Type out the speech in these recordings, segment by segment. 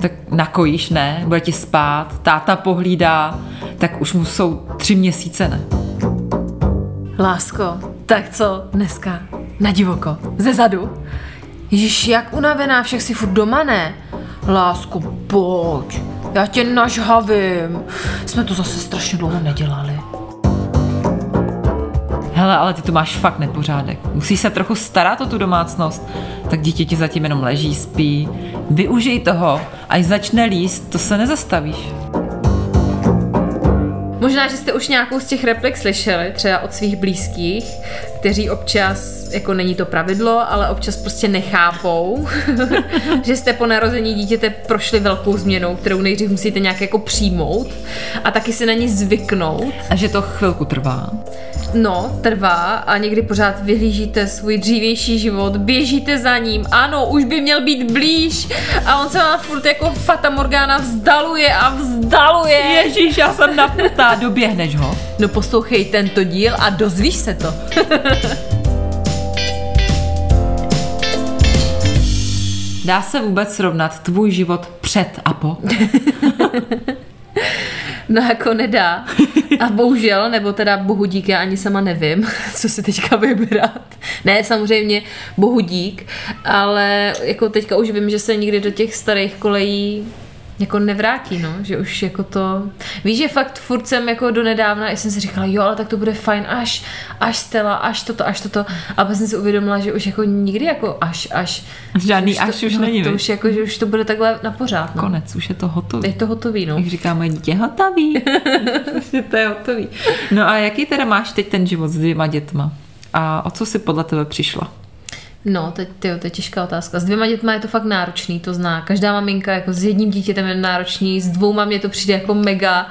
tak nakojíš, ne? Bude ti spát, táta pohlídá, tak už mu jsou tři měsíce, ne? Lásko, tak co dneska? Na divoko, ze zadu. Ježíš, jak unavená, však si furt doma, ne? Lásku, pojď, já tě nažhavím. Jsme to zase strašně dlouho nedělali. Hele, ale ty tu máš fakt nepořádek. Musíš se trochu starat o tu domácnost. Tak dítě ti zatím jenom leží, spí. Využij toho, až začne líst, to se nezastavíš. Možná, že jste už nějakou z těch replik slyšeli, třeba od svých blízkých, kteří občas, jako není to pravidlo, ale občas prostě nechápou, že jste po narození dítěte prošli velkou změnou, kterou nejdřív musíte nějak jako přijmout a taky si na ní zvyknout. A že to chvilku trvá. No, trvá a někdy pořád vyhlížíte svůj dřívější život, běžíte za ním, ano, už by měl být blíž a on se vám furt jako Fata Morgana vzdaluje a vzdaluje. Ježíš, já jsem napnutá, doběhneš ho? No poslouchej tento díl a dozvíš se to. Dá se vůbec srovnat tvůj život před a po? No jako nedá. A bohužel, nebo teda bohu dík, já ani sama nevím, co si teďka vybrat. Ne, samozřejmě bohu dík, ale jako teďka už vím, že se nikdy do těch starých kolejí jako nevrátí, no, že už jako to, víš, že fakt furt jsem jako do nedávna, jsem si říkala, jo, ale tak to bude fajn, až, až Stella, až toto, až toto, a pak jsem si uvědomila, že už jako nikdy jako až, až. Žádný až už, to, už no, není, To už jako, že už to bude takhle na pořád, no. Konec, už je to hotový. Je to hotový, no. Jak říkáme, dítě hotový. to je hotový. No a jaký teda máš teď ten život s dvěma dětma? A o co si podle tebe přišla? No, teď, tyjo, to je těžká otázka. S dvěma dětma je to fakt náročný, to zná. Každá maminka jako s jedním dítětem je náročný, s dvouma mě to přijde jako mega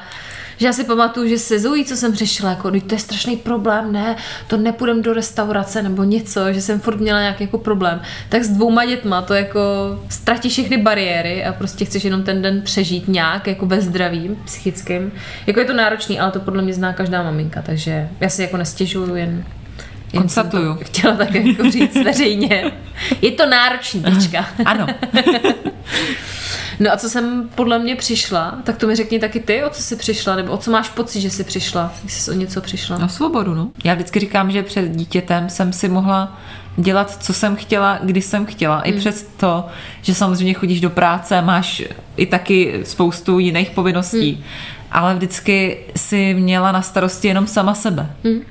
že já si pamatuju, že se Zoe, co jsem přešla, jako, to je strašný problém, ne, to nepůjdem do restaurace nebo něco, že jsem furt měla nějaký jako problém. Tak s dvouma dětma to jako ztratí všechny bariéry a prostě chceš jenom ten den přežít nějak, jako ve zdravím, psychickým. Jako je to náročný, ale to podle mě zná každá maminka, takže já si jako nestěžuju, jen Konstatuju. to chtěla tak jako říct veřejně. Je to náročný, tečka. Ano. No a co jsem podle mě přišla, tak to mi řekni taky ty, o co jsi přišla, nebo o co máš pocit, že jsi přišla, když jsi o něco přišla. No svobodu, no. Já vždycky říkám, že před dítětem jsem si mohla dělat, co jsem chtěla, když jsem chtěla. Mm. I hmm. přes to, že samozřejmě chodíš do práce, máš i taky spoustu jiných povinností, mm. ale vždycky si měla na starosti jenom sama sebe. Mm.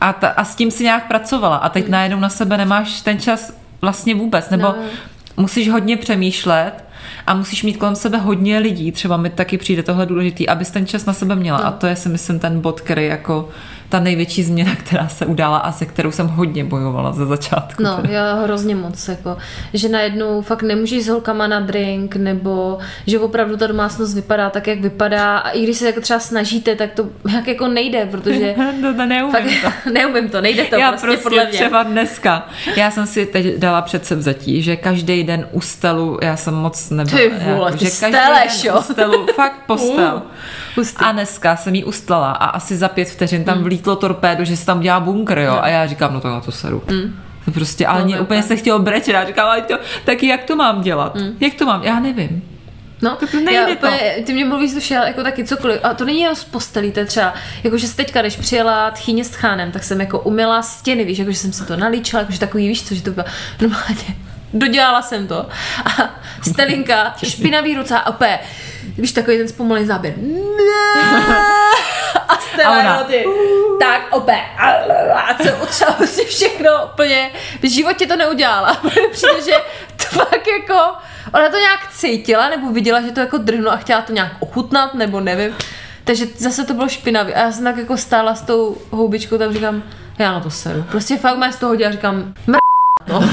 A, ta, a s tím si nějak pracovala. A teď mm. najednou na sebe nemáš ten čas vlastně vůbec. Nebo no. musíš hodně přemýšlet a musíš mít kolem sebe hodně lidí, třeba mi taky přijde tohle důležitý, abys ten čas na sebe měla. No. A to je si myslím ten bod, který jako ta největší změna, která se udála a se kterou jsem hodně bojovala ze začátku. No, já hrozně moc, jako, že najednou fakt nemůžeš s holkama na drink, nebo že opravdu ta domácnost vypadá tak, jak vypadá a i když se jako třeba snažíte, tak to jak jako nejde, protože to, to neumím fakt, to. neumím to, nejde to já prostě, prostě podle mě. třeba dneska, já jsem si teď dala před sebzatí, že každý den ustalu, já jsem moc nebyla. Ty vole, jako, ty že steleš, jo. ustalu, fakt postel. Uh, a dneska jsem jí ustlala a asi za pět vteřin tam mm. Vlítlo torpédo, že se tam dělá bunkr, jo. No. A já říkám, no to na to seru. Mm. To prostě, ale no, úplně se chtělo brečet. Já říkám, ale to, taky jak to mám dělat? Mm. Jak to mám? Já nevím. No, nejde já, to. ty mě mluvíš to jako taky cokoliv. A to není jenom z postelí, to je třeba, jako že se teďka, když přijela tchyně s tchánem, tak jsem jako umila stěny, víš, jako že jsem se to nalíčila, jakože takový, víš co, že to bylo normálně dodělala jsem to. A Stelinka, špinavý ruce a opět, víš, takový ten zpomalý záběr. A Stella a ty, tak opět. A co utřela prostě všechno úplně. V životě to neudělala. Přijde, že to fakt jako, ona to nějak cítila, nebo viděla, že to jako drhnu a chtěla to nějak ochutnat, nebo nevím. Takže zase to bylo špinavý. A já jsem tak jako stála s tou houbičkou, tam říkám, já na to seru. Prostě fakt má z toho dělat, říkám, mr... no.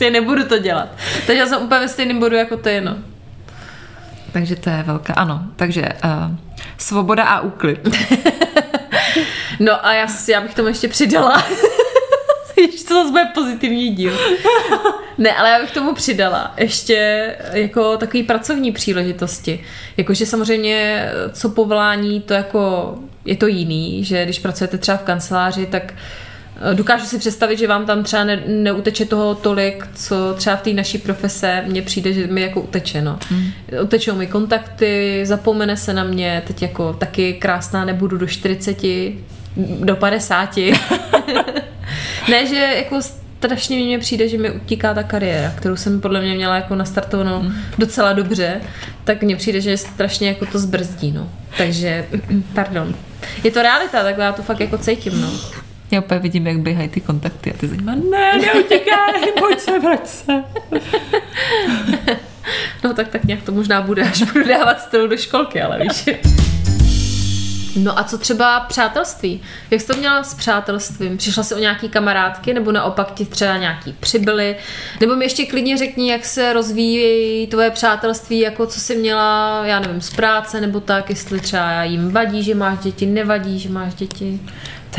Prostě nebudu to dělat. Takže já jsem úplně ve stejném bodu jako ty, no. Takže to je velká, ano. Takže uh, svoboda a úklid. No a já, já bych tomu ještě přidala. Ještě to zase bude pozitivní díl. Ne, ale já bych tomu přidala ještě jako takový pracovní příležitosti. Jakože samozřejmě co povolání, to jako je to jiný, že když pracujete třeba v kanceláři, tak eh, dokážu si představit, že vám tam třeba ne, neuteče toho tolik, co třeba v té naší profese mně přijde, že mi jako uteče, no. Mm. Utečou mi kontakty, zapomene se na mě, teď jako taky krásná nebudu do 40, do 50. ne, že jako strašně mně přijde, že mi utíká ta kariéra, kterou jsem podle mě měla jako nastartovanou mm. docela dobře, tak mně přijde, že strašně jako to zbrzdí, no. Takže, pardon. Je to realita, tak já to fakt jako cítím, no. Já úplně vidím, jak běhají ty kontakty a ty zajímá, ne, neutíkej, pojď se, vrať se. No tak tak nějak to možná bude, až budu dávat styl do školky, ale víš. No a co třeba přátelství? Jak jsi to měla s přátelstvím? Přišla jsi o nějaký kamarádky, nebo naopak ti třeba nějaký přibyly? Nebo mi ještě klidně řekni, jak se rozvíjí tvoje přátelství, jako co jsi měla, já nevím, z práce, nebo tak, jestli třeba jim vadí, že máš děti, nevadí, že máš děti.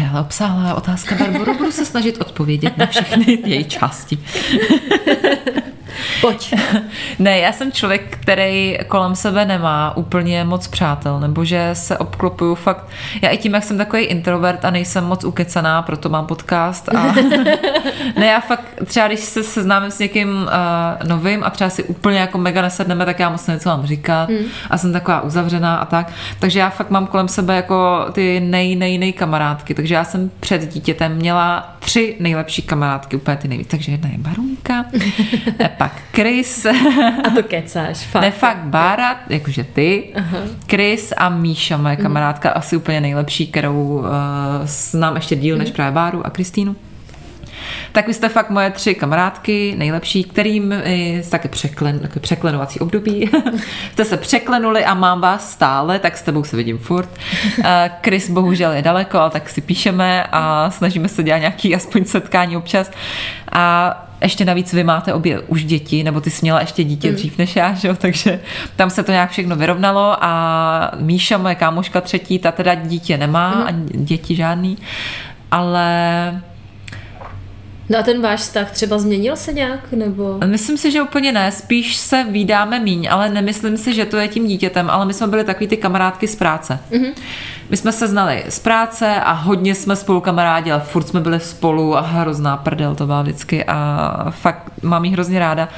Ale obsáhlá otázka, Barbaro. Budu se snažit odpovědět na všechny její části. Pojď. Ne, já jsem člověk, který kolem sebe nemá úplně moc přátel, nebo že se obklopuju fakt. Já i tím, jak jsem takový introvert a nejsem moc ukecaná, proto mám podcast. A ne, já fakt třeba, když se seznámím s někým uh, novým a třeba si úplně jako mega nesedneme, tak já moc něco mám říkat hmm. a jsem taková uzavřená a tak. Takže já fakt mám kolem sebe jako ty nej, nej, nej kamarádky. Takže já jsem před dítětem měla tři nejlepší kamarádky, úplně ty nejvíc. Takže jedna je Barunka, pak Chris, A to kecáš, fakt. ne fakt Bára, jakože ty, Chris a Míša, moje kamarádka, asi úplně nejlepší, kterou uh, znám ještě díl než právě Báru a Kristýnu. Tak vy jste fakt moje tři kamarádky, nejlepší, kterým je taky překlen, překlenovací období. jste se překlenuli a mám vás stále, tak s tebou se vidím furt. Eh, Chris bohužel je daleko, ale tak si píšeme a snažíme se dělat nějaký aspoň setkání občas. A ještě navíc vy máte obě už děti, nebo ty jsi měla ještě dítě mm. dřív než já, že jo? takže tam se to nějak všechno vyrovnalo a Míša, moje kámoška třetí, ta teda dítě nemá, mm. ani děti žádný, ale No a ten váš vztah třeba změnil se nějak, nebo? Myslím si, že úplně ne, spíš se vídáme míň, ale nemyslím si, že to je tím dítětem, ale my jsme byli takový ty kamarádky z práce. Mm-hmm. My jsme se znali z práce a hodně jsme spolu kamarádi, ale furt jsme byli spolu a hrozná prdel to byla vždycky a fakt mám jí hrozně ráda.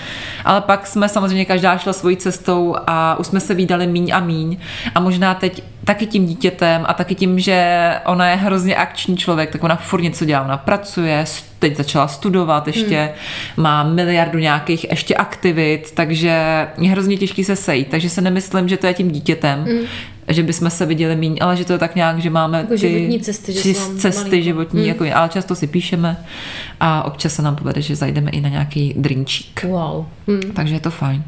Ale pak jsme samozřejmě každá šla svojí cestou a už jsme se vídali míň a míň a možná teď taky tím dítětem a taky tím, že ona je hrozně akční člověk, tak ona furt něco dělá, ona pracuje, teď začala studovat ještě, hmm. má miliardu nějakých ještě aktivit, takže je hrozně těžký se sejít, takže se nemyslím, že to je tím dítětem, hmm. Že bychom se viděli míň, ale že to je tak nějak, že máme Jako životní cesty, že cesty malinko. životní, Hmm. jako, ale často si píšeme a občas se nám povede, že zajdeme i na nějaký drinčík. Wow. Hm. Takže je to fajn.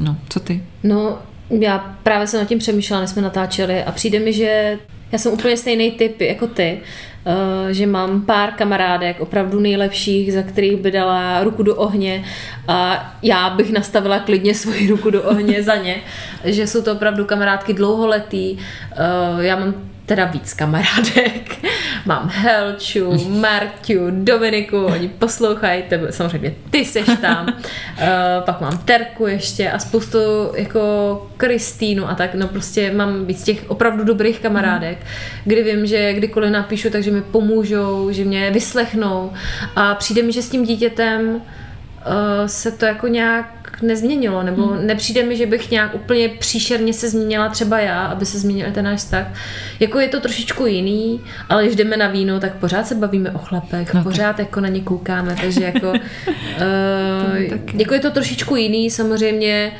No, co ty? No, já právě jsem nad tím přemýšlela, než jsme natáčeli a přijde mi, že já jsem úplně stejný typ jako ty, eh, že mám pár kamarádek, opravdu nejlepších, za kterých by dala ruku do ohně a já bych nastavila klidně svoji ruku do ohně za ně, že jsou to opravdu kamarádky dlouholetý, Eh, já mám teda víc kamarádek. Mám Helču, Marťu, Dominiku, oni poslouchají, tebe, samozřejmě ty seš tam. uh, pak mám Terku ještě a spoustu jako Kristýnu a tak, no prostě mám víc těch opravdu dobrých kamarádek, kdy vím, že kdykoliv napíšu, takže mi pomůžou, že mě vyslechnou. A přijde mi, že s tím dítětem uh, se to jako nějak nezměnilo, nebo hmm. nepřijde mi, že bych nějak úplně příšerně se změnila třeba já, aby se změnil ten náš vztah. Jako je to trošičku jiný, ale když jdeme na víno, tak pořád se bavíme o chlapech, no pořád jako na ně koukáme, takže jako, uh, jako je to trošičku jiný, samozřejmě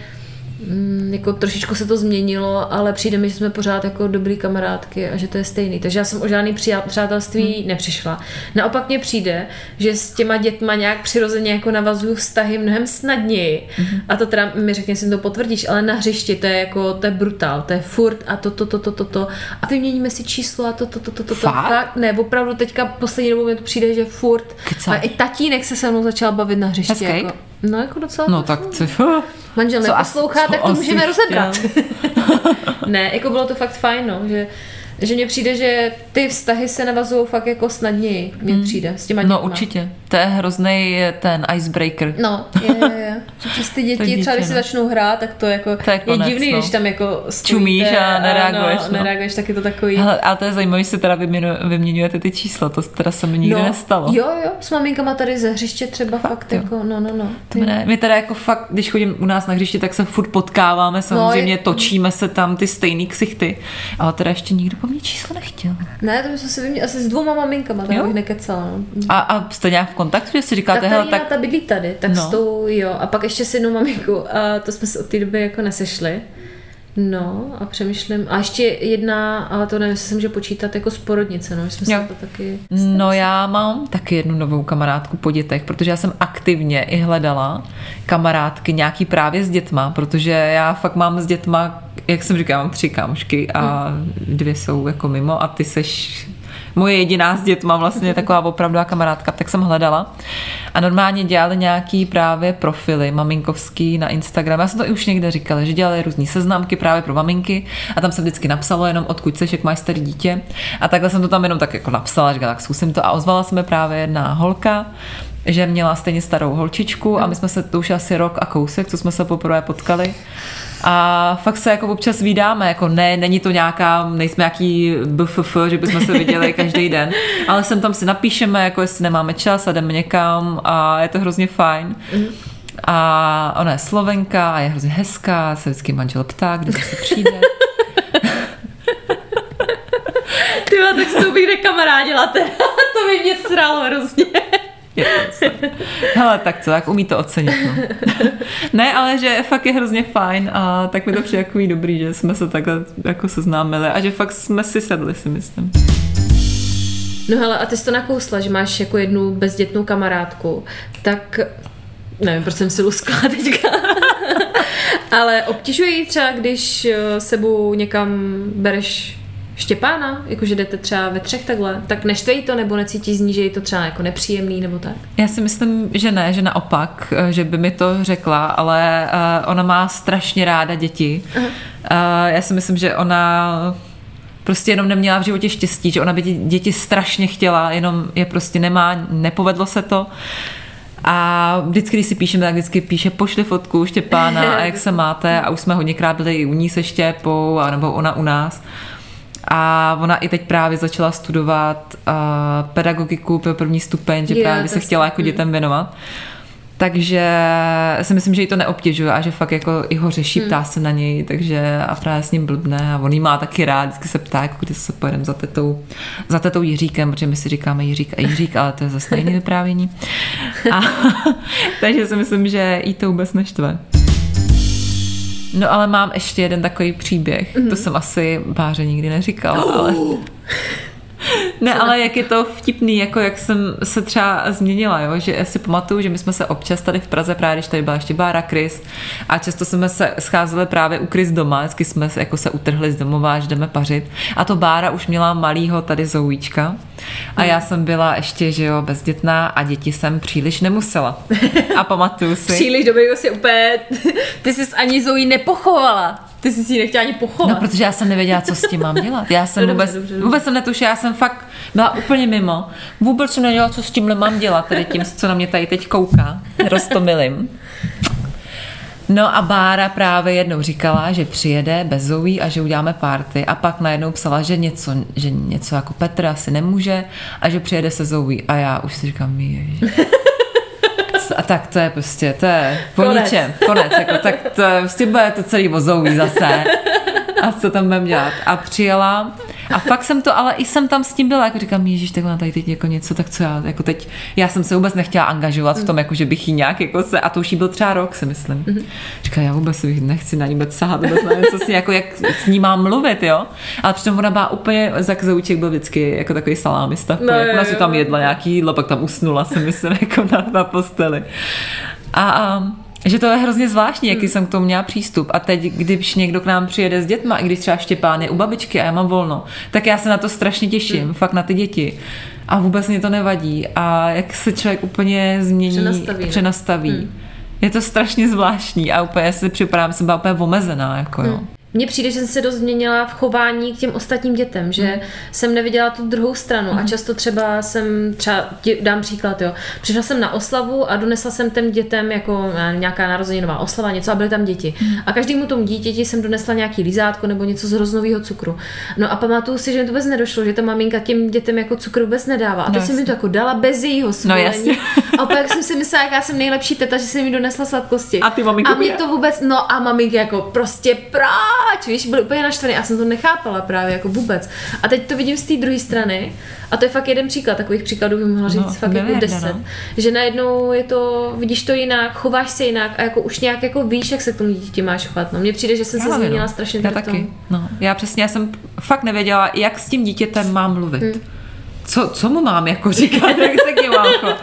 mm, jako trošičku se to změnilo, ale přijde mi, že jsme pořád jako dobrý kamarádky a že to je stejný. Takže já jsem o žádný přátelství hmm. nepřišla. Naopak mně přijde, že s těma dětma nějak přirozeně jako navazuju vztahy mnohem snadněji. Hmm. A to teda mi řekně, jestli to potvrdíš, ale na hřišti to je jako, to je brutál, to je furt a to, to, to, to, to, to. A vyměníme si číslo a to, to, to, to, to, to. Fakt? Fakt? Ne, opravdu teďka poslední dobou mi to přijde, že furt. Kecáš. A i tatínek se se mnou začal bavit na hřišti. Hezkej? Jako, No jako docela. No tak co... Manžel co neposlouchá, asi- tak co to můžeme rozebrat. chtěl? ne, jako bylo to fakt fajn, no, že, že mně přijde, že ty vztahy se navazují fakt jako snadněji, mně přijde, s těma No dětma. určitě. To je hrozný ten icebreaker. No, je, je, je. Že přes ty děti, dítě, třeba když si no. začnou hrát, tak to jako To je konec, divný, no. když tam jako stojíte Čumíš a nereaguješ, no, no. nereaguješ, tak je to takový... Hele, ale to je zajímavé, že si teda vyměňujete ty čísla, to teda se mi nikdy no, nestalo. Jo, jo, s maminkama tady ze hřiště třeba fakt, fakt jo. jako, no, no, no. To ne, my teda jako fakt, když chodím u nás na hřiště, tak se furt potkáváme, samozřejmě je- točíme se tam ty stejný ksichty, ale teda ještě nikdo po mně číslo nechtěl. Ne, to jsme si vyměnili asi s dvěma maminkama, tak bych nekecala. No. A, a jste nějak v kontaktu, že si říkáte, hele, tak ta bydlí tady, tak No. s tou, jo. A pak ještě s jednou maminku, a to jsme se od té doby jako nesešli. No a přemýšlím. A ještě jedna, ale to nevím, jestli může počítat jako z porodnice, no, že jsme Jo. se to taky... No já mám taky jednu novou kamarádku po dětech, protože já jsem aktivně i hledala kamarádky nějaký právě s dětma, protože já fakt mám s dětma, jak jsem říkala, mám tři kámošky a dvě jsou jako mimo a ty seš moje jediná s dětma vlastně taková opravdová kamarádka, tak jsem hledala a normálně dělali nějaký právě profily maminkovský na Instagram. Já jsem to i už někde říkala, že dělali různé seznamky právě pro maminky a tam se vždycky napsalo jenom odkud seš, jak máš starý dítě a takhle jsem to tam jenom tak jako napsala, říkala, tak zkusím to a ozvala se mi právě jedna holka, že měla stejně starou holčičku a my jsme se, to už asi rok a kousek, co jsme se poprvé potkali. A fakt se jako občas vídáme, jako ne, není to nějaká, nejsme nějaký BFF, že bychom se viděli každý den, ale sem tam si napíšeme, jako jestli nemáme čas a jdeme někam a je to hrozně fajn. A ona je slovenka a je hrozně hezká, se vždycky manžel ptá, kdy se přijde. Ty tak s tou bych nekamarádila teda. to by mě sralo hrozně. Je to Hele, tak co, tak umí to ocenit. No. ne, ale že fakt je hrozně fajn a tak mi to přijde jako dobrý, že jsme se takhle jako seznámili a že fakt jsme si sedli, si myslím. No hele, a ty jsi to nakousla, že máš jako jednu bezdětnou kamarádku, tak nevím, proč jsem si luskla teďka. Ale obtěžuje jí třeba, když eh, sebou někam bereš Štěpána, jakože jdete třeba ve třech takhle, tak neštve jí to, nebo necítí z ní, že je to třeba jako nepříjemný, nebo tak? Já si myslím, že ne, že naopak, eh, že by mi to řekla, ale uh, ona má strašně ráda děti. Uh, já si myslím, že ona prostě jenom neměla v životě štěstí, že ona by děti strašně chtěla, jenom je prostě nemá, nepovedlo se to. A vždycky, když si píšeme, tak vždycky píše, pošli fotku Štěpána a jak se máte a už jsme hodněkrát byli i u ní se Štěpou, a nebo ona u nás. A ona i teď právě začala studovat uh, pedagogiku pro první stupeň, že právě by to se chtěla jako mm. dětem věnovat. Takže si myslím, že jí to neobtěžuje a že fakt jako i ho řeší, Hmm. ptá se na něj, takže a právě s ním blbne a on jí má taky rád, vždycky se ptá, jako kdy se pojedeme za tetou, za tetou Jiříkem, protože my si říkáme Jiřík a Jiřík, ale to je zase jiné vyprávění. A, takže si myslím, že jí to vůbec neštve. No ale mám ještě jeden takový příběh, mm-hmm. to jsem asi Báře nikdy neříkala, ale... Ne, ale jak je to vtipný, jako jak jsem se třeba změnila, jo? že si pamatuju, že my jsme se občas tady v Praze, právě když tady byla ještě Bára Chris a často jsme se scházeli právě u Chris doma, vždycky jsme se, jako se utrhli z domova, že jdeme pařit a to Bára už měla malýho tady Zoujíčka a já jsem byla ještě, že jo, bezdětná a děti jsem příliš nemusela. A pamatuju si. Příliš dobrý si úplně, ty jsi ani Zoe nepochovala. Ty jsi si ji nechtěla ani pochovat. No, protože já jsem nevěděla, co s tím mám dělat. Já jsem Dobře, vůbec, dobře, dobře. vůbec jsem netušila, já jsem fakt byla úplně mimo. Vůbec jsem nevěděla, co s tímhle mám dělat, tedy tím, co na mě tady teď kouká. Rostomilým. No a Bára právě jednou říkala, že přijede bez Zoe a že uděláme party a pak najednou psala, že něco, že něco jako Petr asi nemůže a že přijede se Zoe a já už si říkám, ježiš. A tak to je prostě, to je po Konec. ničem, konec, jako, tak to je, prostě bude to celý o Zoe zase. A co tam budeme dělat? A přijela a fakt jsem to, ale i jsem tam s tím byla, jako říkám, ježíš, tak ona tady teď jako něco, tak co já, jako teď, já jsem se vůbec nechtěla angažovat v tom, jako že bych jí nějak, jako se, a to už jí byl třeba rok, si myslím. Říká, já vůbec bych nechci na ní vůbec sahat, vůbec nevím, co s ní, jako jak s ní mám mluvit, jo. Ale přitom ona byla úplně, Zak Zouček byl vždycky jako takový salámista, No, no, jo, ona si tam jedla nějaký jídlo, pak tam usnula, si myslím, jako na, na posteli. A, a že to je hrozně zvláštní, jaký jsem k tomu měla přístup. A teď, když někdo k nám přijede s dětma, i když třeba Štěpán je u babičky a já mám volno, tak já se na to strašně těším, fakt na ty děti. A vůbec mě to nevadí. A jak se člověk úplně změní, Přenastaví, ne? přenastaví. je to strašně zvláštní a úplně si připadám, jsem byla úplně omezená, jako jo. Mně přijde, že jsem se dost změnila v chování k těm ostatním dětem, že mm. jsem neviděla tu druhou stranu mm. a často třeba jsem, třeba dám příklad, jo, přišla jsem na oslavu a donesla jsem těm dětem jako nějaká narozeninová oslava, něco a byly tam děti. Mm. A každému tomu dítěti jsem donesla nějaký lízátko nebo něco z hroznového cukru. No a pamatuju si, že mi to vůbec nedošlo, že ta maminka těm dětem jako cukr vůbec nedává. A teď no, jsem mi to jako dala bez jejího svolení. No, a pak jsem si myslela, jaká jsem nejlepší teta, že jsem mi donesla sladkosti. A ty maminko A mě to vůbec, no a maminky jako prostě proč? Proč, víš, byl úplně naštvaný, já jsem to nechápala právě jako vůbec. A teď to vidím z té druhé strany a to je fakt jeden příklad, takových příkladů bych mohla říct no, fakt jako deset. No. Že najednou je to, vidíš to jinak, chováš se jinak a jako už nějak jako víš, jak se k tomu dítě máš chovat. No, mně přijde, že jsem já se změnila no. strašně Já taky. No, já přesně, já jsem fakt nevěděla, jak s tím dítětem mám mluvit. Hmm co, co mu mám jako říkat, jak se k němu mám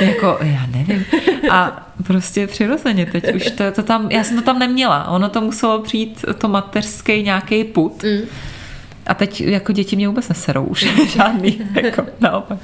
Jako, já nevím. A prostě přirozeně teď už to, to tam, já jsem to tam neměla. Ono to muselo přijít, to mateřský nějaký put. Mm a teď jako děti mě vůbec neserou už žádný, jako naopak.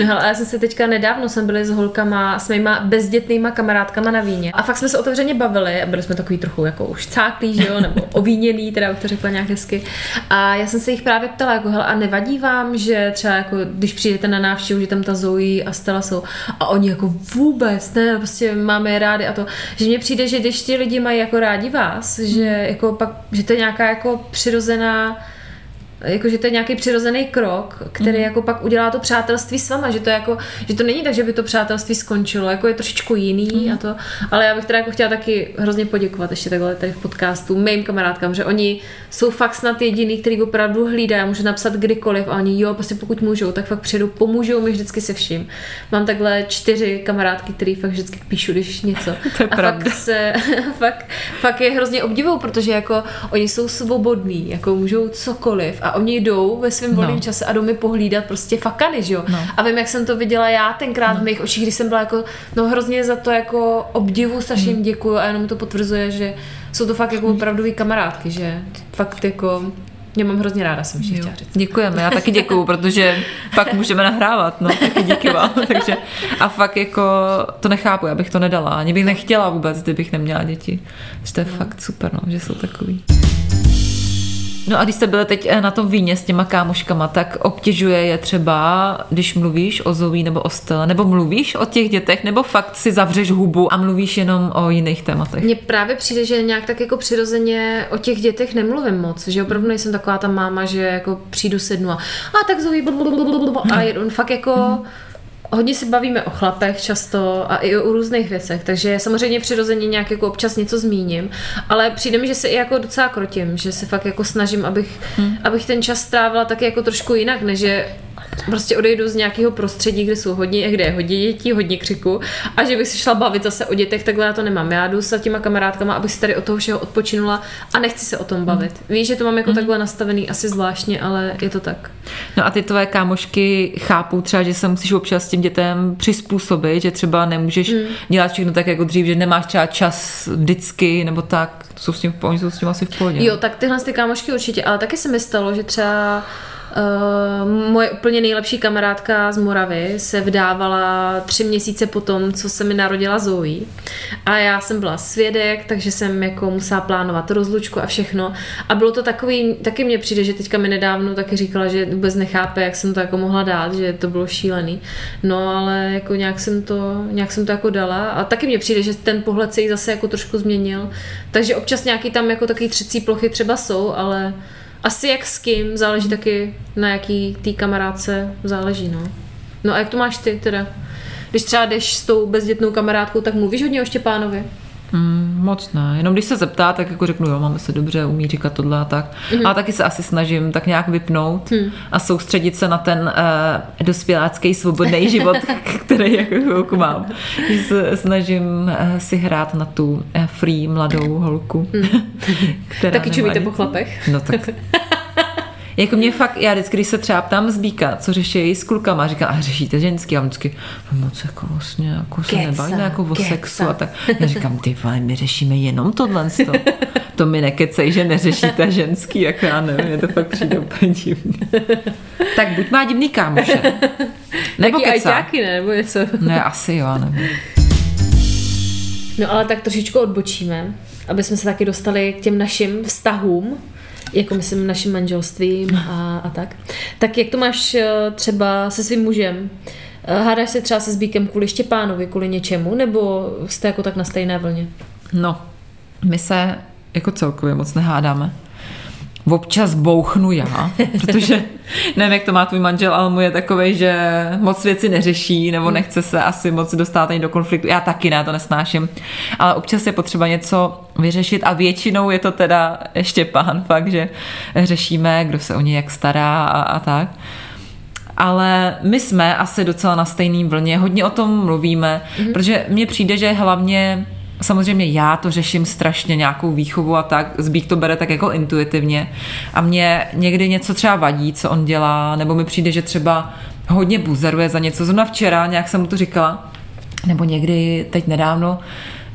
No hele, já jsem se teďka nedávno jsem byli s holkama, s mýma bezdětnýma kamarádkama na víně. A fakt jsme se otevřeně bavili a byli jsme takový trochu jako už cáklí, že jo, nebo ovíněný, teda to řekla nějak hezky. A já jsem se jich právě ptala, jako hele, a nevadí vám, že třeba jako, když přijdete na návštěvu, že tam ta Zoe a Stella jsou a oni jako vůbec, ne, prostě máme je rádi a to, že mně přijde, že když ti lidi mají jako rádi vás, že jako pak, že to je nějaká jako přirozená jakože to je nějaký přirozený krok, který mm. jako pak udělá to přátelství s váma, že to jako, že to není tak, že by to přátelství skončilo, jako je trošičku jiný mm. a to, ale já bych teda jako chtěla taky hrozně poděkovat ještě takhle tady v podcastu mým kamarádkám, že oni jsou fakt snad jediný, který opravdu hlídá, může napsat kdykoliv a oni jo, prostě pokud můžou, tak fakt přijdou, pomůžou mi vždycky se vším. Mám takhle čtyři kamarádky, který fakt vždycky píšu, když něco. to je a pravda. fakt, se, fakt, fakt je hrozně obdivou, protože jako oni jsou svobodní, jako můžou cokoliv a oni jdou ve svém volném no. čase a jdou mi pohlídat prostě fakany, že jo. No. A vím, jak jsem to viděla já tenkrát no. v mých očích, když jsem byla jako, no hrozně za to jako obdivu, strašně mm. děkuju a jenom to potvrzuje, že jsou to fakt jako opravdový kamarádky, že fakt jako mě mám hrozně ráda, jsem ještě chtěla říct. Děkujeme, já taky děkuju, protože pak můžeme nahrávat, no, taky díky vám. Takže, a fakt jako to nechápu, já bych to nedala, ani bych nechtěla vůbec, kdybych neměla děti. že to je no. fakt super, no, že jsou takový. No a když jste byli teď eh, na tom víně s těma kámoškama, tak obtěžuje je třeba, když mluvíš o Zoe nebo o Stella, nebo mluvíš o těch dětech, nebo fakt si zavřeš hubu a mluvíš jenom o jiných tématech? Mně právě přijde, že nějak tak jako přirozeně o těch dětech nemluvím moc, že opravdu nejsem taková ta máma, že jako přijdu sednu a, a tak Zoe a on fakt jako mm-hmm hodně se bavíme o chlapech často a i o různých věcech, takže samozřejmě přirozeně nějak jako občas něco zmíním, ale přijde mi, že se i jako docela krotím, že se fakt jako snažím, abych, hmm. abych ten čas strávila tak jako trošku jinak, než že prostě odejdu z nějakého prostředí, kde jsou hodně, kde je hodně dětí, hodně křiku a že bych se šla bavit zase o dětech, takhle já to nemám. Já jdu s těma kamarádkama, abych si tady od toho všeho odpočinula a nechci se o tom bavit. Mm. Víš, že to mám jako mm. takhle nastavený asi zvláštně, ale je to tak. No a ty tvoje kámošky chápou třeba, že se musíš občas s tím dětem přizpůsobit, že třeba nemůžeš mm. dělat všechno tak jako dřív, že nemáš třeba čas vždycky nebo tak. Jsou s tím, oni jsou s tím asi v pohodě. Jo, tak tyhle ty kámošky určitě, ale taky se mi stalo, že třeba Uh, moje úplně nejlepší kamarádka z Moravy se vdávala tři měsíce po tom, co se mi narodila Zoe. A já jsem byla svědek, takže jsem jako musela plánovat rozlučku a všechno. A bylo to takový, taky mně přijde, že teďka mi nedávno taky říkala, že vůbec nechápe, jak jsem to jako mohla dát, že to bylo šílený. No ale jako nějak jsem to, nějak jsem to jako dala a taky mně přijde, že ten pohled se jí zase jako trošku změnil. Takže občas nějaký tam jako takový třecí plochy třeba jsou, ale asi jak s kým, záleží taky na jaký tý kamarádce záleží, no. No a jak to máš ty teda? Když třeba jdeš s tou bezdětnou kamarádkou, tak mluvíš hodně o Štěpánovi? Mm, moc ne. Jenom když se zeptá, tak jako řeknu, jo, máme se dobře, umí říkat tohle a tak. Mm. Ale taky se asi snažím tak nějak vypnout mm. a soustředit se na ten uh, dospělácký svobodný život, který jako chvilku mám. Se snažím uh, si hrát na tu uh, free mladou holku. Mm. která taky čumíte po chlapech? No tak jako mě fakt, já vždycky, když se třeba ptám zbíka, co řeší s klukama, říkám, a řešíte ženský? A vždycky, no moc jako vlastně, jako se nebavíme jako o sexu a tak. Já říkám, ty vole, my řešíme jenom tohle. To mi nekecej, že neřešíte ženský, jako já nevím, je to fakt přijde úplně divný. Tak buď má divný kámoše. Nebo Taky ajťáky, ne? Nebo něco. Ne, asi jo, nevím. No ale tak trošičku odbočíme, aby jsme se taky dostali k těm našim vztahům, jako myslím naším manželstvím a, a tak. Tak jak to máš eh, třeba se svým mužem? Eh, Hádáš se třeba se Zbíkem kvůli Štěpánovi, kvůli něčemu, nebo jste jako tak na stejné vlně? No, my se jako celkově moc nehádáme. Občas bouchnu já, protože nevím, jak to má tvůj manžel, ale můj je takový, že moc věci neřeší nebo nechce se asi moc dostat ani do konfliktu. Já taky ne, to nesnáším. Ale občas je potřeba něco vyřešit a většinou je to teda Štěpán, fakt, že řešíme, kdo se o ně jak stará a, a tak ale my jsme asi docela na stejným vlně, hodně o tom mluvíme, mm-hmm. protože mně přijde, že hlavně Samozřejmě já to řeším strašně nějakou výchovu a tak, Zbík to bere tak jako intuitivně a mě někdy něco třeba vadí, co on dělá, nebo mi přijde, že třeba hodně buzeruje za něco. Zrovna včera, nějak jsem mu to říkala, nebo někdy teď nedávno,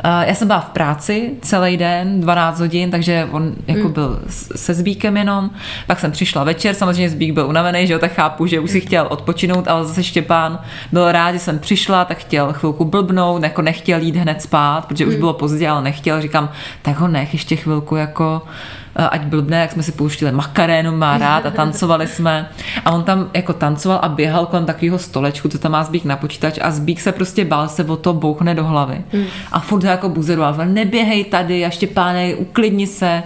já jsem byla v práci celý den, 12 hodin, takže on jako hmm. byl se Zbíkem jenom. Pak jsem přišla večer, samozřejmě Zbík byl unavený, že jo, tak chápu, že už si chtěl odpočinout, ale zase Štěpán byl rád, že jsem přišla, tak chtěl chvilku blbnout, jako nechtěl jít hned spát, protože už hmm. bylo pozdě, ale nechtěl. Říkám, tak ho nech ještě chvilku jako Eh, ať blbne, jak jsme si pouštili makarénu, má rád a tancovali jsme. A on tam jako tancoval a běhal kolem takového stolečku, co tam má Zbík na počítač a Zbík se prostě bál se o to bouchne do hlavy. Mm. A furt ho jako buzeroval, neběhej tady a Štěpáne, uklidni se.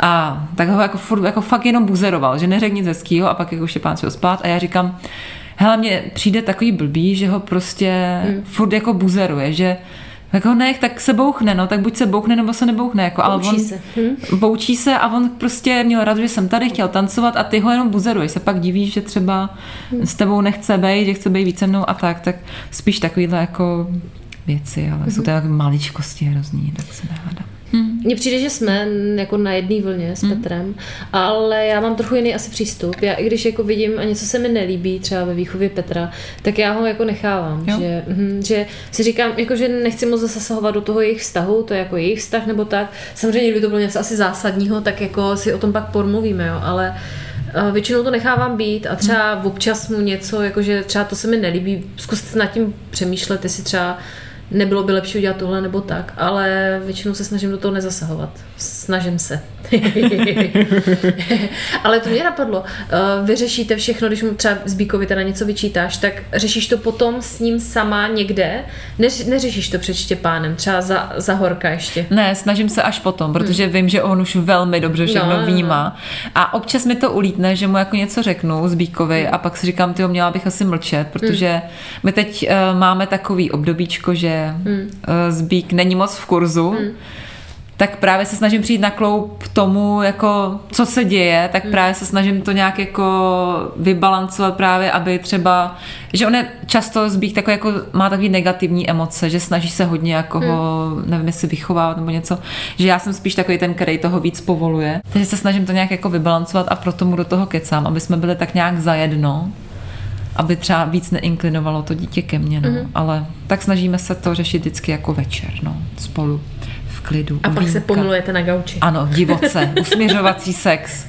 A tak ho jako, furt, jako fakt jenom buzeroval, že neřekl nic hezkýho a pak jako Štěpán šel spát a já říkám, hele, mně přijde takový blbý, že ho prostě mm. furt jako buzeruje, že jako nech, tak se bouchne, no, tak buď se bouchne, nebo se nebouchne, jako, ale Boučí on, se. Hm? boučí se a on prostě měl rád, že jsem tady, chtěl tancovat a ty ho jenom buzeruješ, se pak divíš, že třeba hm. s tebou nechce být, že chce být více mnou a tak, tak spíš takovýhle jako věci, ale hm. jsou to jako maličkosti hrozný, tak se nehádám. Hmm. Mně přijde, že jsme jako na jedné vlně s hmm. Petrem, ale já mám trochu jiný asi přístup. Já i když jako vidím a něco se mi nelíbí třeba ve výchově Petra, tak já ho jako nechávám. Že, hm, že si říkám, jako, že nechci moc zasahovat do toho jejich vztahu, to je jako jejich vztah nebo tak. Samozřejmě, kdyby to bylo něco asi zásadního, tak jako si o tom pak pormluvíme, jo, ale eh, Většinou to nechávám být a třeba hmm. občas mu něco, jakože třeba to se mi nelíbí, zkuste nad tím přemýšlet, jestli třeba nebylo by lepší udělat tohle nebo tak, ale většinou se snažím do toho nezasahovat. Snažím se. ale to mě napadlo. Eh, vy řešíte všechno, když mu třeba Zbíkovi teda něco vyčítáš, tak řešíš to potom s ním sama někde? Neř, neřešíš to před Štěpánem, třeba za, za horka ještě? Ne, snažím se až potom, protože hmm. vím, že on už velmi dobře všechno no, vnímá. No. A občas mi to ulítne, že mu jako něco řeknu Zbíkovi hmm. a pak si říkám, ty měla bych asi mlčet, protože hmm. my teď uh, máme takový obdobíčko, že hmm. Zbík není moc v kurzu, hmm. tak právě se snažím přijít na kloup tomu, jako co se děje, tak hmm. právě se snažím to nějak jako vybalancovat právě, aby třeba, že on je často Zbík takový jako, má takový negativní emoce, že snaží se hodně jako ho, nevím, jestli vychovávat nebo něco, že já jsem spíš takový ten, který toho víc povoluje. Takže se snažím to nějak jako vybalancovat a proto mu do toho kecám, aby jsme byli tak nějak zajedno aby třeba víc neinklinovalo to dítě ke mně, no. Mm-hmm. ale tak snažíme se to řešit vždycky jako večer, no, spolu v klidu. A pak se pomilujete na gauči. Ano, divoce, usměřovací sex.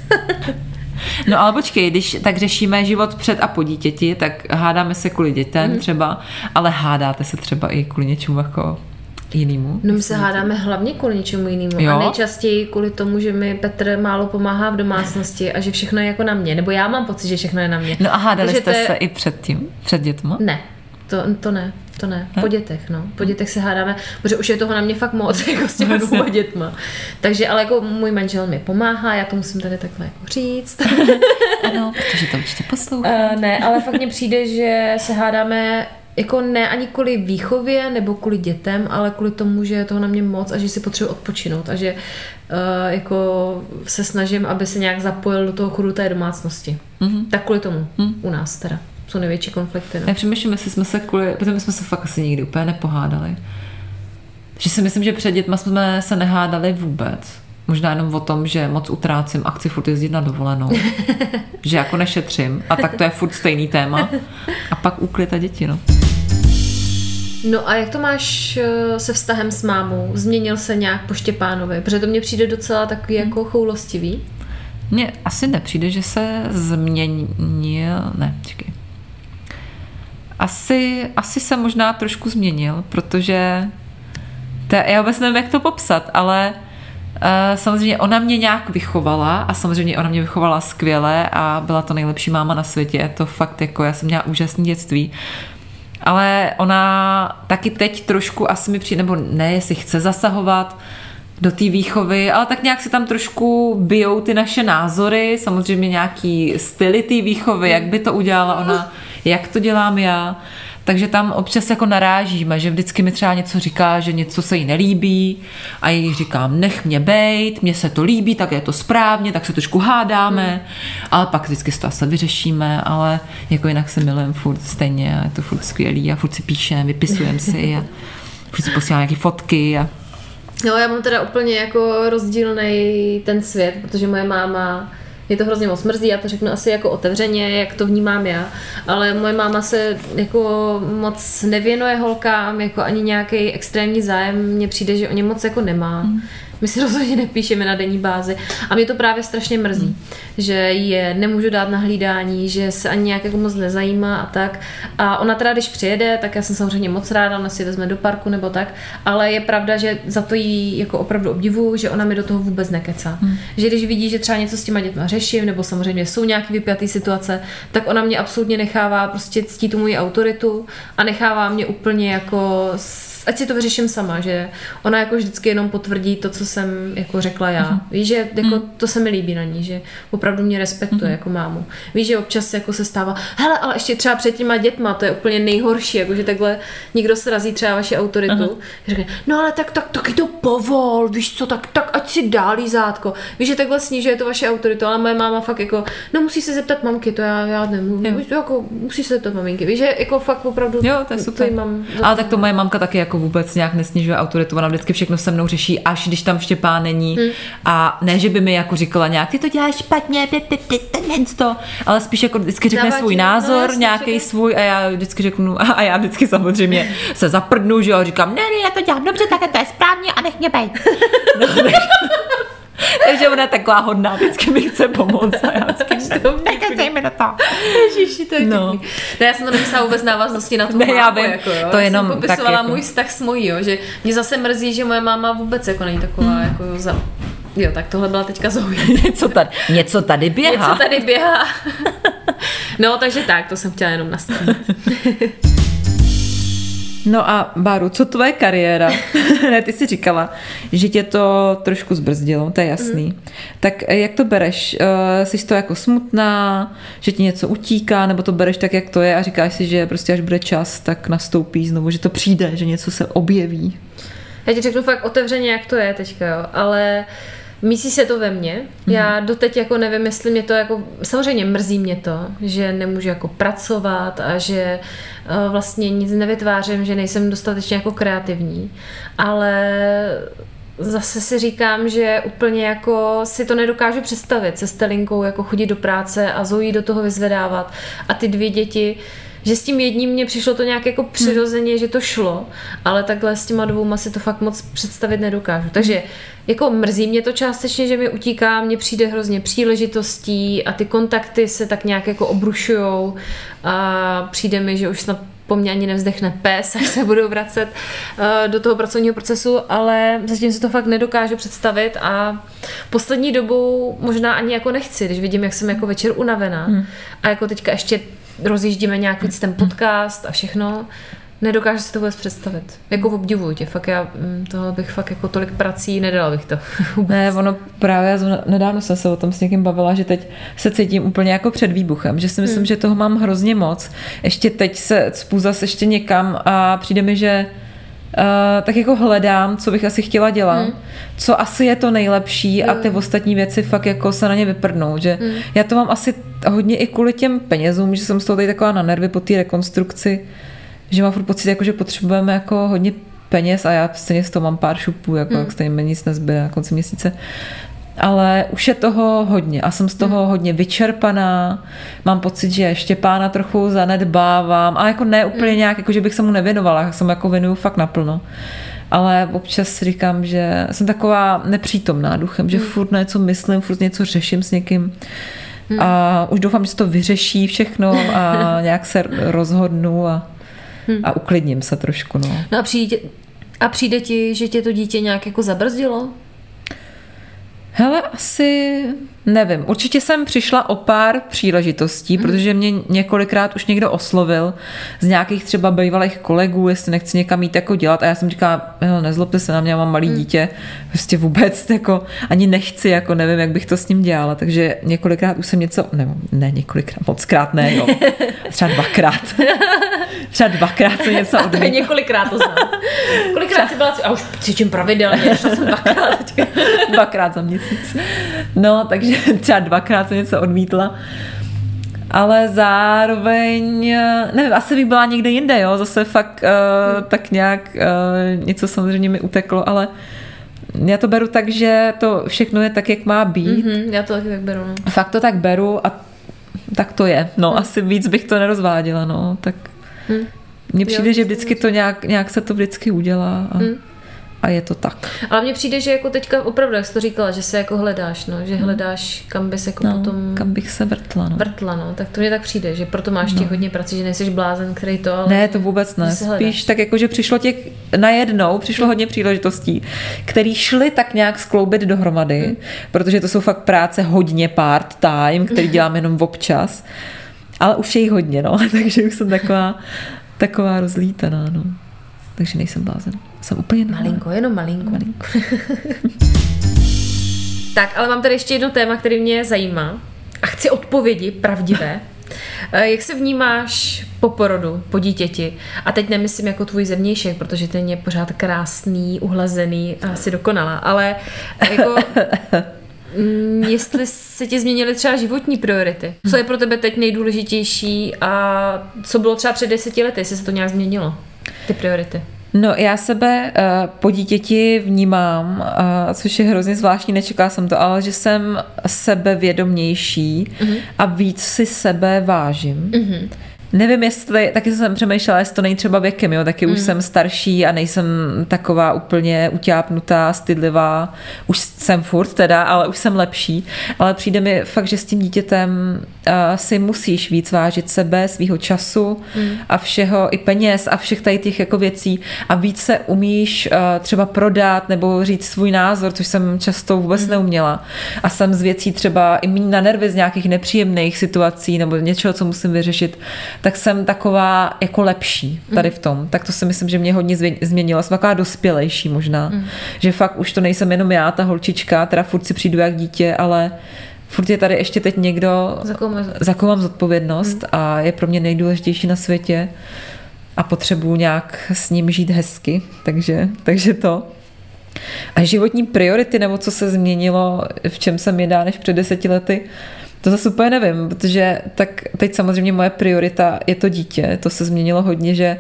No ale počkej, když tak řešíme život před a po dítěti, tak hádáme se kvůli dětem mm. třeba, ale hádáte se třeba i kvůli něčemu jako jinému? No my se hádáme hlavně kvůli něčemu jinému. Jo? A nejčastěji kvůli tomu, že mi Petr málo pomáhá v domácnosti a že všechno je jako na mě. Nebo já mám pocit, že všechno je na mě. No a hádali Takže jste je... se i před tím? Před dětma? Ne. To, to ne, to ne. Po dětech, no. Po dětech se hádáme, protože už je toho na mě fakt moc, jako s těmi dvouma dětma. Takže ale jako můj manžel mi pomáhá, já to musím tady takhle jako říct. ano, protože to určitě poslouchá. Uh, ne, ale fakt mně přijde, že se hádáme jako ne ani kvůli výchově nebo kvůli dětem, ale kvůli tomu, že je toho na mě moc a že si potřebuji odpočinout a že uh, jako se snažím, aby se nějak zapojil do toho chodu té domácnosti. Mm-hmm. Tak kvůli tomu mm. u nás teda jsou největší konflikty. No. Já přemýšlím, jestli jsme se kvůli, protože my jsme se fakt asi nikdy úplně nepohádali. Že si myslím, že před dětma jsme se nehádali vůbec. Možná jenom o tom, že moc utrácím a chci furt jezdit na dovolenou. že jako nešetřím. A tak to je furt stejný téma. A pak úklid a děti, no. No a jak to máš eh, se vztahem s mámou? Změnil se nějak po Štěpánovi? Protože to mně přijde docela takový hmm. jako choulostivý. Mně asi nepřijde, že se změnil. Ne, čekej. Asi, asi se možná trošku změnil, protože To, já vůbec nevím, jak to popsat, ale uh, samozřejmě ona mě nějak vychovala a samozřejmě ona mě vychovala skvěle a byla to nejlepší máma na světě. To fakt jako, já jsem měla úžasné dětství. Ale ona taky teď trošku asi mi přijde, nebo ne, jestli chce zasahovat, do té výchovy, ale tak nějak se tam trošku bijou ty naše názory, samozřejmě nějaký styly té výchovy, jak by to udělala ona, jak to dělám já. Takže tam občas jako narážíme, že vždycky mi třeba něco říká, že něco se jí nelíbí a jí říkám, nech mě bejt, mně se to líbí, tak je to správně, tak se trošku hádáme, ale pak vždycky to asi vyřešíme, ale jako jinak se milujeme furt stejně a je to furt skvělý a furt si píšeme, vypisujeme si a furt si posílám nějaké fotky a No já mám teda úplně jako rozdílný ten svět, protože moje máma mě to hrozně moc mrzí, já to řeknu asi jako otevřeně, jak to vnímám já, ale moje máma se jako moc nevěnuje holkám, jako ani nějaký extrémní zájem, mně přijde, že o ně moc jako nemá. Mm. My si rozhodně nepíšeme na denní bázi. A mě to právě strašně mrzí, mm. že je nemůžu dát na hlídání, že se ani nějak jako moc nezajímá a tak. A ona teda, když přijede, tak já jsem samozřejmě moc ráda, ona si vezme do parku nebo tak, ale je pravda, že za to jí jako opravdu obdivu, že ona mi do toho vůbec nekecá. Mm. Že když vidí, že třeba něco s těma dětma řeším, nebo samozřejmě jsou nějaké vypjaté situace, tak ona mě absolutně nechává prostě ctít tu moji autoritu a nechává mě úplně jako ať si to vyřeším sama, že ona jako vždycky jenom potvrdí to, co jsem jako řekla já. Uh-huh. Víš, že jako uh-huh. to se mi líbí na ní, že opravdu mě respektuje uh-huh. jako mámu. Víš, že občas jako se stává, hele, ale ještě třeba před těma dětma, to je úplně nejhorší, jako že takhle někdo srazí třeba vaši autoritu. Uh-huh. Řekne, no ale tak, tak, taky to povol, víš co, tak, tak ať si dá lízátko. Víš, že takhle snižuje to vaše autoritu, ale moje máma fakt jako, no musí se zeptat mamky, to já, já nemůžu, jako musí se zeptat maminky, víš, že jako fakt opravdu jo, to je super. Mám, ale tak to moje mamka taky jako vůbec nějak nesnižuje autoritu, ona vždycky všechno se mnou řeší, až když tam Štěpán není. Hmm. A ne, že by mi jako říkala nějak, ty to děláš špatně, to, ale spíš jako vždycky řekne Dáváči, svůj no, názor, no, nějaký svůj a já vždycky řeknu, a já vždycky samozřejmě se zaprdnu, že jo, říkám, ne, ne, já to dělám dobře, tak to je správně a nech mě bejt. No, Takže ona je taková hodná, vždycky mi chce pomoct. A já vždycky mi do toho. Ježiši, to je no. no. já jsem to nemyslela vůbec návaznosti na tu ne, mámu, já vím, jako, jo. to já jenom jsem popisovala tak jako... můj vztah s mojí, jo, že mě zase mrzí, že moje máma vůbec jako není taková hmm. jako za... Jo, tak tohle byla teďka Zoe. něco, tady, něco tady běhá. Něco tady běhá. no, takže tak, to jsem chtěla jenom nastavit. No a Báru, co tvoje kariéra? ne, ty jsi říkala, že tě to trošku zbrzdilo, to je jasný. Mm. Tak eh, jak to bereš? Uh, jsi to jako smutná, že ti něco utíká, nebo to bereš tak, jak to je a říkáš si, že prostě až bude čas, tak nastoupí znovu, že to přijde, že něco se objeví? Já ti řeknu fakt otevřeně, jak to je teďka, jo, ale uh, Mísí se to ve mně. Mm-hmm. Já doteď jako nevím, jestli mě to jako... Samozřejmě mrzí mě to, že nemůžu jako pracovat a že uh, vlastně nic nevytvářím, že nejsem dostatečně jako kreativní. Ale zase si říkám, že úplně jako si to nedokážu představit se Stelinkou jako chodit do práce a Zoe do toho vyzvedávat a ty dvě děti že s tím jedním mě přišlo to nějak jako přirozeně, hmm. že to šlo, ale takhle s těma dvouma si to fakt moc představit nedokážu. Takže jako mrzí mě to částečně, že mi utíká, mně přijde hrozně příležitostí a ty kontakty se tak nějak jako obrušujou a přijde mi, že už snad po mně ani nevzdechne pes, až se budu vracet uh, do toho pracovního procesu, ale zatím si to fakt nedokážu představit a poslední dobou možná ani jako nechci, když vidím, jak jsem jako večer unavená hmm. a jako teďka ještě rozjíždíme nějak víc ten podcast a všechno, nedokážu si to vůbec představit. Jako obdivuju tě, fakt já mm, toho bych fakt jako tolik prací nedala bych to. ne, ono právě, nedávno jsem se o tom s někým bavila, že teď se cítím úplně jako před výbuchem, že si myslím, hmm. že toho mám hrozně moc. Ještě teď se cpu zase ještě někam a přijde mi, že Uh, tak jako hledám, co bych asi chtěla dělat, hmm. co asi je to nejlepší a ty ostatní věci fakt jako se na ně vyprdnou, že hmm. já to mám asi hodně i kvůli těm penězům, že jsem z toho tady taková na nervy po té rekonstrukci, že mám furt pocit, jako, že potřebujeme jako hodně peněz a já stejně z toho mám pár šupů, jako hmm. stejně mi nic nezbyde na konci měsíce. Ale už je toho hodně a jsem z toho hmm. hodně vyčerpaná. Mám pocit, že ještě pána trochu zanedbávám, ale jako ne úplně hmm. nějak, jako že bych se mu nevěnovala, já jsem jako věnuju fakt naplno. Ale občas říkám, že jsem taková nepřítomná duchem, že hmm. furt na něco myslím, furt něco řeším s někým. A už doufám, že se to vyřeší všechno a nějak se rozhodnu a, a uklidním se trošku. No, no a přijde, A přijde ti, že tě to dítě nějak jako zabrzdilo? Hele, asi nevím. Určitě jsem přišla o pár příležitostí, mm. protože mě několikrát už někdo oslovil z nějakých třeba bývalých kolegů, jestli nechci někam mít jako dělat. A já jsem říkala, nezlobte se na mě, já mám malý mm. dítě, prostě vůbec jako ani nechci, jako nevím, jak bych to s ním dělala. Takže několikrát už jsem něco, ne, ne několikrát, moc krát ne, jo. Třeba dvakrát. třeba dvakrát jsem něco odmítla. několikrát to znám. Kolikrát jsi byla, a už cvičím pravidelně, šla jsem dvakrát. dvakrát za měsíc. No, takže třeba dvakrát jsem něco odmítla. Ale zároveň, nevím, asi bych byla někde jinde, jo, zase fakt uh, tak nějak uh, něco samozřejmě mi uteklo, ale já to beru tak, že to všechno je tak, jak má být. Mm-hmm, já to taky tak beru. No. Fakt to tak beru a tak to je. No, mm. asi víc bych to nerozváděla, no, tak mm. mně přijde, jo, že vždycky to nějak, nějak se to vždycky udělá. A... Mm a je to tak. Ale mně přijde, že jako teďka opravdu, jak jsi to říkala, že se jako hledáš, no, že hmm. hledáš, kam bys jako no, potom... kam bych se vrtla, no. Vrtla, no, tak to mě tak přijde, že proto máš no. těch hodně prací, že nejsi blázen, který to, ale... Ne, to vůbec ne, spíš tak jako, že přišlo těch, najednou přišlo hodně příležitostí, které šly tak nějak skloubit dohromady, hmm. protože to jsou fakt práce hodně part-time, který dělám jenom občas, ale už je jich hodně, no, takže už jsem taková, taková rozlítaná, no. Takže nejsem blázen. Jsem úplně Malinko, jenom malinko. malinko. tak, ale mám tady ještě jedno téma, který mě zajímá. A chci odpovědi pravdivé. Eh, jak se vnímáš po porodu, po dítěti? A teď nemyslím jako tvůj zevnějšek, protože ten je pořád krásný, uhlazený a asi dokonalá, ale jako mm, jestli se ti změnily třeba životní priority. Co je pro tebe teď nejdůležitější a co bylo třeba před deseti lety, jestli se to nějak změnilo, ty priority? No, já sebe uh, po dítěti vnímám, uh, což je hrozně zvláštní, nečekala jsem to, ale že jsem sebevědomější mm-hmm. a víc si sebe vážím. Mm-hmm. Nevím, jestli, taky jsem přemýšlela, jestli to není třeba věkem, jo, taky mm. už jsem starší a nejsem taková úplně utápnutá, stydlivá, už jsem furt teda, ale už jsem lepší, ale přijde mi fakt, že s tím dítětem si musíš víc vážit sebe, svýho času mm. a všeho, i peněz a všech tady těch jako věcí a víc se umíš třeba prodat nebo říct svůj názor, což jsem často vůbec mm. neuměla a jsem z věcí třeba i méně na nervy z nějakých nepříjemných situací nebo něčeho, co musím vyřešit, tak jsem taková jako lepší tady v tom. Tak to si myslím, že mě hodně změnilo. Jsem taková dospělejší možná. Mm. Že fakt už to nejsem jenom já, ta holčička, teda furt si přijdu jak dítě, ale furt je tady ještě teď někdo, za koho, za koho mám zodpovědnost mm. a je pro mě nejdůležitější na světě a potřebuju nějak s ním žít hezky, takže, takže to. A životní priority, nebo co se změnilo, v čem jsem jedná než před deseti lety, to zase úplně nevím, protože tak teď samozřejmě moje priorita je to dítě. To se změnilo hodně, že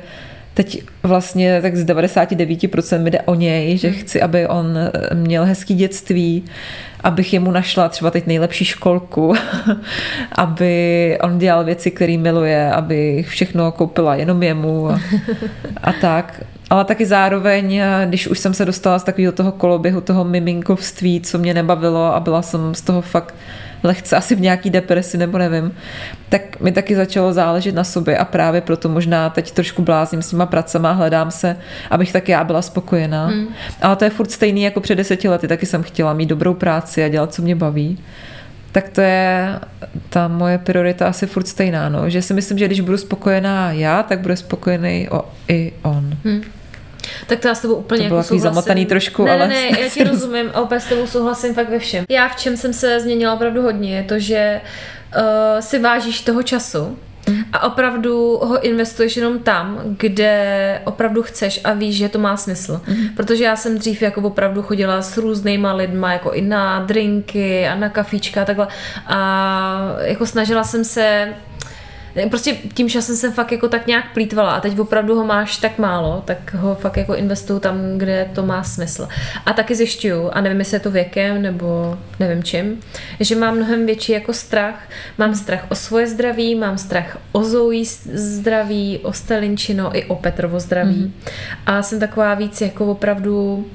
teď vlastně tak z 99% mi jde o něj, že hmm. chci, aby on měl hezký dětství, abych jemu našla třeba teď nejlepší školku, aby on dělal věci, které miluje, aby všechno koupila jenom jemu a, a tak. Ale taky zároveň, když už jsem se dostala z takového toho koloběhu, toho miminkovství, co mě nebavilo a byla jsem z toho fakt lehce asi v nějaký depresi nebo nevím, tak mi taky začalo záležet na sobě a právě proto možná teď trošku blázním s těma pracema, hledám se, abych tak já byla spokojená. Hmm. Ale to je furt stejný jako před deseti lety, taky jsem chtěla mít dobrou práci a dělat, co mě baví tak to je ta moje priorita asi furt stejná, no. že si myslím, že když budu spokojená já, tak bude spokojený o, i on. Hmm. Tak to já s tebou úplně to bylo jako zamotaný trošku, ne, ale... Ne, ne, já ti rozumím a opět s tebou souhlasím fakt ve všem. Já v čem jsem se změnila opravdu hodně, je to, že uh, si vážíš toho času, a opravdu ho investuješ jenom tam, kde opravdu chceš a víš, že to má smysl. Mm. Protože já jsem dřív jako opravdu chodila s různýma lidma, jako i na drinky a na kafíčka a takhle. A jako snažila jsem se prostě tím časem jsem fakt jako tak nějak plítvala a teď opravdu ho máš tak málo, tak ho fakt jako investuju tam, kde to má smysl. A taky zjišťuju, a nevím, jestli je to věkem nebo nevím čím, že mám mnohem větší jako strach. Mám strach o svoje zdraví, mám strach o Zoe zdraví, o Stelinčino i o Petrovo zdraví. Mm-hmm. A jsem taková víc jako opravdu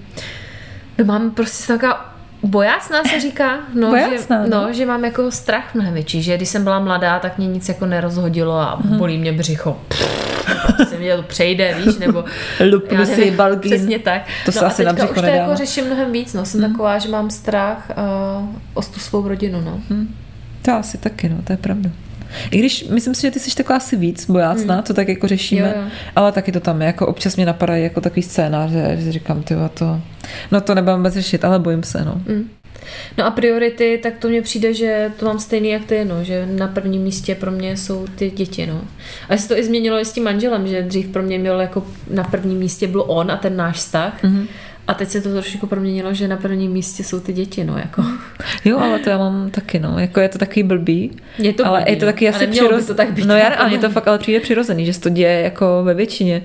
No mám prostě taková Bojácná se říká, no, Bojácná, že, no. no, že mám jako strach mnohem větší, že když jsem byla mladá, tak mě nic jako nerozhodilo a uh-huh. bolí mě břicho. prostě mě to přejde, víš, nebo Lupnu si balgín. Přesně tak. To se no asi a na teďka už to nedává. jako řeším mnohem víc, no. Jsem taková, že mám strach uh, o tu svou rodinu, no. To asi taky, no, to je pravda. I když myslím si, že ty jsi taková asi víc bojácná, hmm. to tak jako řešíme, Jo, jo. ale taky to tam je, jako občas mě napadají jako takový scénář, že, říkám, ty to, no to nebudem vůbec řešit, ale bojím se, no. Mm. No a priority, tak to mně přijde, že to mám stejný jak ty, no, že na prvním místě pro mě jsou ty děti, no. A se to i změnilo i s tím manželem, že dřív pro mě byl jako na prvním místě byl on a ten náš vztah. Mm-hmm. A teď se to trošku proměnilo, že na prvním místě jsou ty děti, no, jako. Jo, ale to já mám taky, no, jako je to takový blbý, Je to ale blbý, je to taky A asi nemělo by přiroz... to tak být. No já, a mně to fakt ale přijde přirozený, že se to děje jako ve většině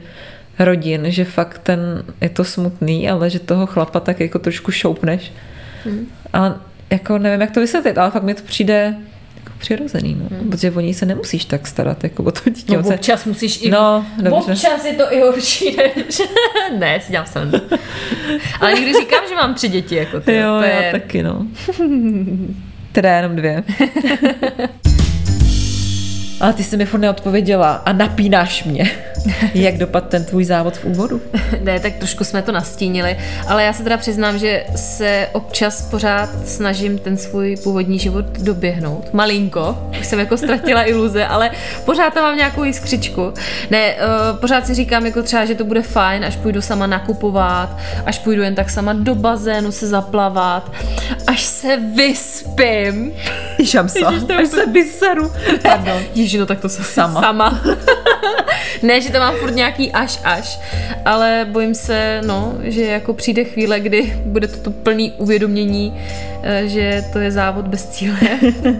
rodin, že fakt ten, je to smutný, ale že toho chlapa tak jako trošku šoupneš. Hmm. Ale jako nevím, jak to vysvětlit, ale fakt mi to přijde přirozený, no. Hmm. Protože o něj se nemusíš tak starat, jako o to dítě. No, občas musíš i... No, dobře. Občas je to i horší, než... ne, si dělám srandu. Ale někdy říkám, že mám tři děti, jako ty. Jo, to já je... taky, no. Teda jenom dvě. Ale ty jsi mi furt neodpověděla a napínáš mě. Jak dopad ten tvůj závod v úvodu? Ne, tak trošku jsme to nastínili, ale já se teda přiznám, že se občas pořád snažím ten svůj původní život doběhnout. Malinko, už jsem jako ztratila iluze, ale pořád tam mám nějakou jiskřičku. Ne, uh, pořád si říkám jako třeba, že to bude fajn, až půjdu sama nakupovat, až půjdu jen tak sama do bazénu se zaplavat, až se vyspím. Šamsa. Ježiš, to je Až se biseru. Pardon. Ježi, no tak to se Sama. sama. ne, že to mám furt nějaký až až, ale bojím se, no, že jako přijde chvíle, kdy bude to plný uvědomění, eh, že to je závod bez cíle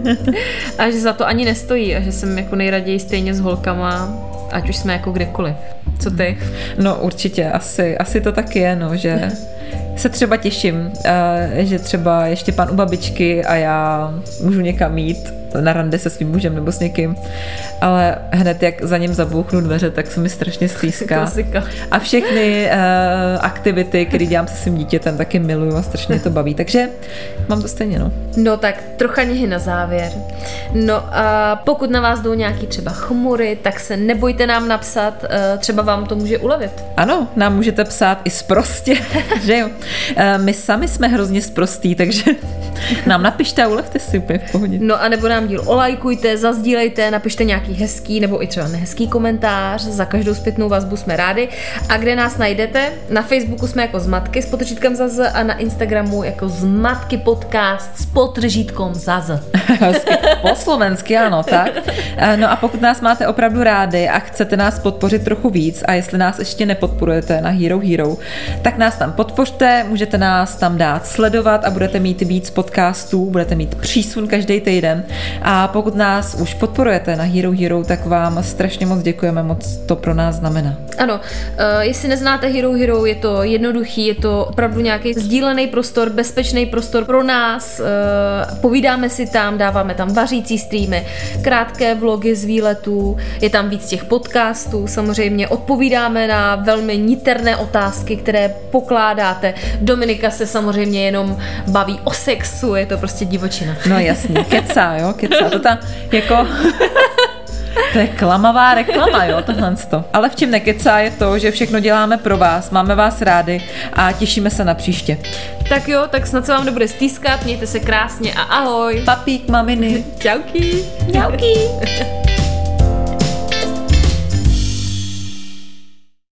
a že za to ani nestojí a že jsem jako nejraději stejně s holkama, ať už jsme jako kdekoliv. Co ty? No určitě, asi, asi to taky je, no, že se třeba těším, eh, že třeba ještě pan u babičky a já můžu někam jít na rande se svým mužem nebo s někým, ale hned jak za ním zabouchnu dveře, tak se mi strašně stýská. Klasika. A všechny uh, aktivity, které dělám se svým dítětem, taky miluju a strašně to baví. Takže mám to stejně, no. No tak trocha něhy na závěr. No a pokud na vás jdou nějaký třeba chmury, tak se nebojte nám napsat, eh, třeba vám to může ulevit. Ano, nám můžete psát i sprostě, že jo. Eh, My sami jsme hrozně sprostý, takže nám napište a ulevte si úplně v pohodě. No a nebo nám díl olajkujte, zazdílejte, napište nějaký hezký nebo i třeba nehezký komentář, za každou zpětnou vazbu jsme rádi. A kde nás najdete? Na Facebooku jsme jako Zmatky s potržítkem za Z a na Instagramu jako Zmatky podcast s potržítkom za Z. Hezky. Po slovensky, ano, tak. Eh, No a pokud nás máte opravdu rádi a chcete nás podpořit trochu víc a jestli nás ještě nepodporujete na Hero Hero, tak nás tam podpořte, můžete nás tam dát sledovat a budete mít víc podcastů, budete mít přísun každý týden. A pokud nás už podporujete na Hero Hero, tak vám strašně moc děkujeme, moc to pro nás znamená. Ano, uh, jestli neznáte Hero Hero, je to jednoduchý, je to opravdu nějaký sdílený prostor, bezpečný prostor pro nás. Uh, povídáme si tam, dáváme tam vařící streamy, krátké vlogy z výletů, je tam víc těch podcastů, samozřejmě odpovídáme na velmi niterné otázky, které pokládáte. Dominika se samozřejmě jenom baví o sexu, je to prostě divočina. No jasný, kecá, jo, kecá. To tam jako... To je klamavá reklama, jo, tohle to. Ale v čem nekecá je to, že všechno děláme pro vás, máme vás rádi a těšíme se na příště. Tak jo, tak snad se vám nebude stýskat, mějte se krásně a ahoj. Papík, maminy. Čauky. Mňauky.